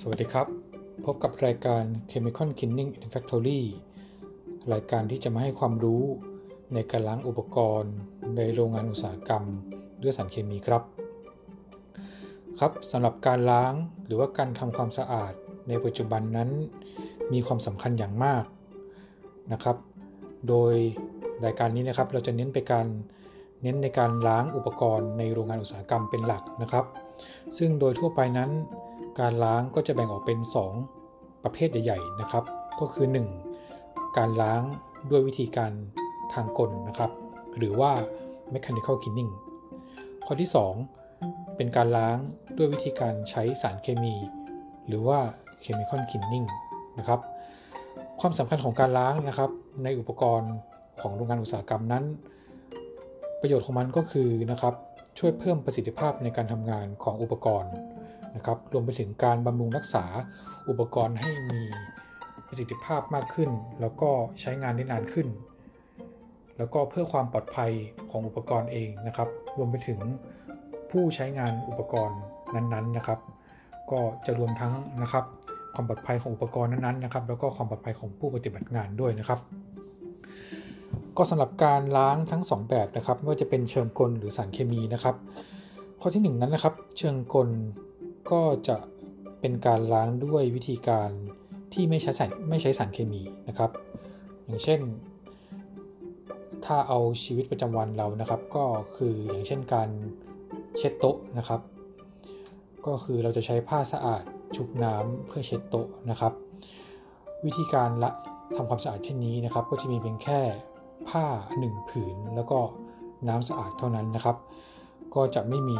สวัสดีครับ พบกับรายการ Chemical Cleaning in Factory รายการที่จะมาให้ความรู้ในการล้างอุปกรณ์ ในโรงงานอุตสาหกรรม ด้วยสารเคมีครับ ครับสำหรับการล้างหรือว่าการทำความสะอาดในปัจจุบันนั้น มีความสำคัญอย่างมากนะครับ โดยรายการนี้นะครับเราจะเน้นไปการเน้นในการล้างอุปกรณ์ในโรงงานอุตสาหกรรมเป็นหลักนะครับ ซึ่งโดยทั่วไปนั้น การล้างก็จะแบ่งออกเป็น 2 ประเภทใหญ่ ๆ นะครับ ก็คือ 1. การล้างด้วยวิธีการทางกลนะครับ หรือว่า mechanical cleaning ข้อที่ 2 เป็นการล้างด้วยวิธีการใช้สารเคมี หรือว่า chemical cleaning นะครับ ความสำคัญของการล้างนะครับ ในอุปกรณ์ของโรงงานอุตสาหกรรมนั้น ประโยชน์ของมันก็คือนะครับช่วยเพิ่มประสิทธิภาพในการทำงานของอุปกรณ์ นะครับ รวมไปถึงการบำรุงรักษาอุปกรณ์ให้มีประสิทธิภาพมากขึ้น แล้วก็ใช้งานได้นานขึ้น แล้วก็เพื่อความปลอดภัยของอุปกรณ์เองนะครับ รวมไปถึงผู้ใช้งานอุปกรณ์นั้นๆนะครับ ก็จะรวมทั้งนะครับความปลอดภัยของอุปกรณ์นั้นๆนะครับ แล้วก็ความปลอดภัยของผู้ปฏิบัติงานด้วยนะครับ ก็สำหรับการล้างทั้ง 2 แบบนะครับไม่ว่าจะเป็นเชิงกลหรือสารเคมีนะครับ ข้อที่ 1 นั้นนะครับ เชิงกล ก็จะเป็นการล้างด้วยวิธีการที่ไม่ใช้สารไม่ใช้สารเคมีนะครับ อย่างเช่น ถ้าเอาชีวิตประจำวันเรานะครับ ก็คืออย่างเช่นการเช็ดโต๊ะนะครับ ก็คือเราจะใช้ผ้าสะอาดชุบน้ำเพื่อเช็ดโต๊ะนะครับ วิธีการละทำความสะอาดเช่นนี้นะครับ ก็จะมีเพียงแค่ผ้า 1 ผืน แล้วก็น้ำสะอาดเท่านั้นนะครับ ก็จะไม่มี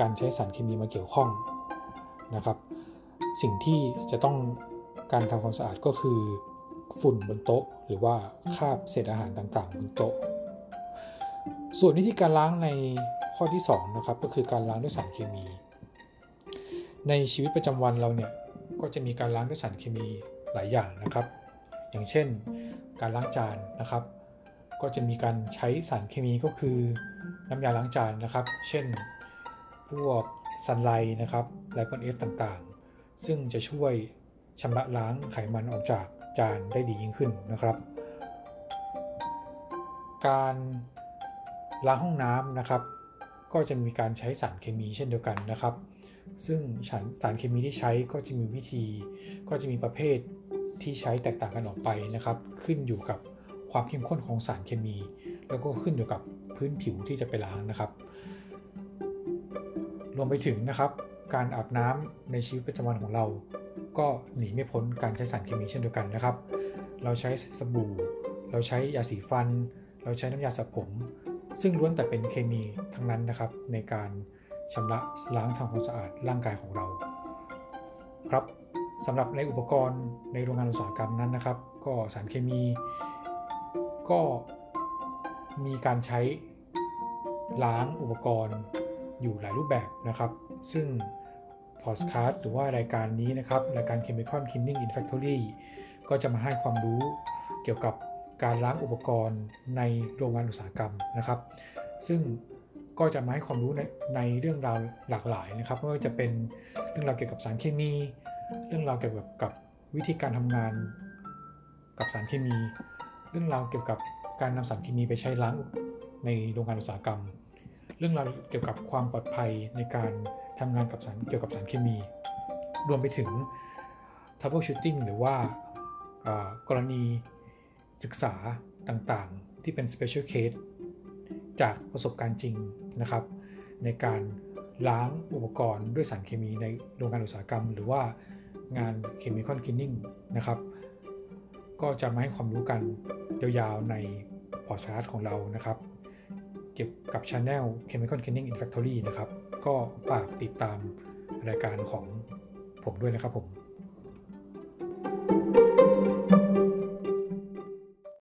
การใช้สารเคมีมาเกี่ยวข้อง นะครับ สิ่งที่จะต้องการทำความสะอาดก็คือฝุ่นบนโต๊ะ หรือว่าคราบเศษอาหารต่างๆ บนโต๊ะ ส่วนวิธีการล้างในข้อที่2นะครับก็คือการล้างด้วยสารเคมี ในชีวิตประจำวันเราเนี่ยก็จะมีการล้างด้วยสารเคมีหลายอย่างนะครับ อย่างเช่น การล้างจานนะครับ ก็จะมีการใช้สารเคมีก็คือ น้ำยาล้างจานนะครับ เช่น พวก ซันไลนะครับไลปอนเอฟต่างๆ ซึ่งจะช่วยชำระล้างไขมันออกจากจานได้ดียิ่งขึ้นนะครับ การล้างห้องน้ำนะครับ ก็จะมีการใช้สารเคมีเช่นเดียวกันนะครับ ซึ่งสารเคมีที่ใช้ก็จะมีวิธีก็จะมีประเภทที่ใช้แตกต่างกันออกไปนะครับ ขึ้นอยู่กับความเข้มข้นของสารเคมี แล้วก็ขึ้นอยู่กับพื้นผิวที่จะไปล้างนะครับ รวมไปถึงนะครับ การอาบน้ำในชีวิตประจำวันของเรา ก็หนีไม่พ้นการใช้สารเคมีเช่นเดียวกันนะครับ เราใช้สบู่ เราใช้ยาสีฟัน เราใช้น้ำยาสระผม ซึ่งล้วนแต่เป็นเคมีทั้งนั้นนะครับ ในการชำระล้างทำความสะอาดร่างกายของเรา ครับสำหรับในอุปกรณ์ในโรงงานอุตสาหกรรมนั้นนะครับ ก็สารเคมี ก็มีการใช้ล้างอุปกรณ์ อยู่หลายรูปแบบนะครับ ซึ่งพอดคาสต์หรือว่ารายการนี้นะครับ รายการ Chemical Cleaning in Factory ก็จะมาให้ความรู้เกี่ยวกับการล้างอุปกรณ์ในโรงงานอุตสาหกรรมนะครับ ซึ่งก็จะมาให้ความรู้ในในเรื่องราวหลากหลายนะครับไม่ว่าจะเป็นเรื่องราวเกี่ยวกับสารเคมี เรื่องราวเกี่ยวกับกับวิธีการทำงานกับสารเคมี เรื่องราวเกี่ยวกับการนำสารเคมีไปใช้ล้างในโรงงานอุตสาหกรรม รื่องราวเกี่ยวกับความปลอดภัยในการทำงานกับสารเกี่ยวกับสารเคมี รวมไปถึง troubleshooting หรือว่ากรณีศึกษาต่างๆ ที่เป็น special case จากประสบการณ์จริงนะครับ ในการล้างอุปกรณ์ด้วยสารเคมีในโรงงานอุตสาหกรรม หรือว่างาน chemical cleaning นะครับ ก็จะมาให้ความรู้กันยาวๆในพอร์ตาร์ของเรานะครับ เกี่ยวกับ Channel Chemical Cleaning in Factory นะครับ ก็ฝากติดตามรายการของผมด้วยนะครับผม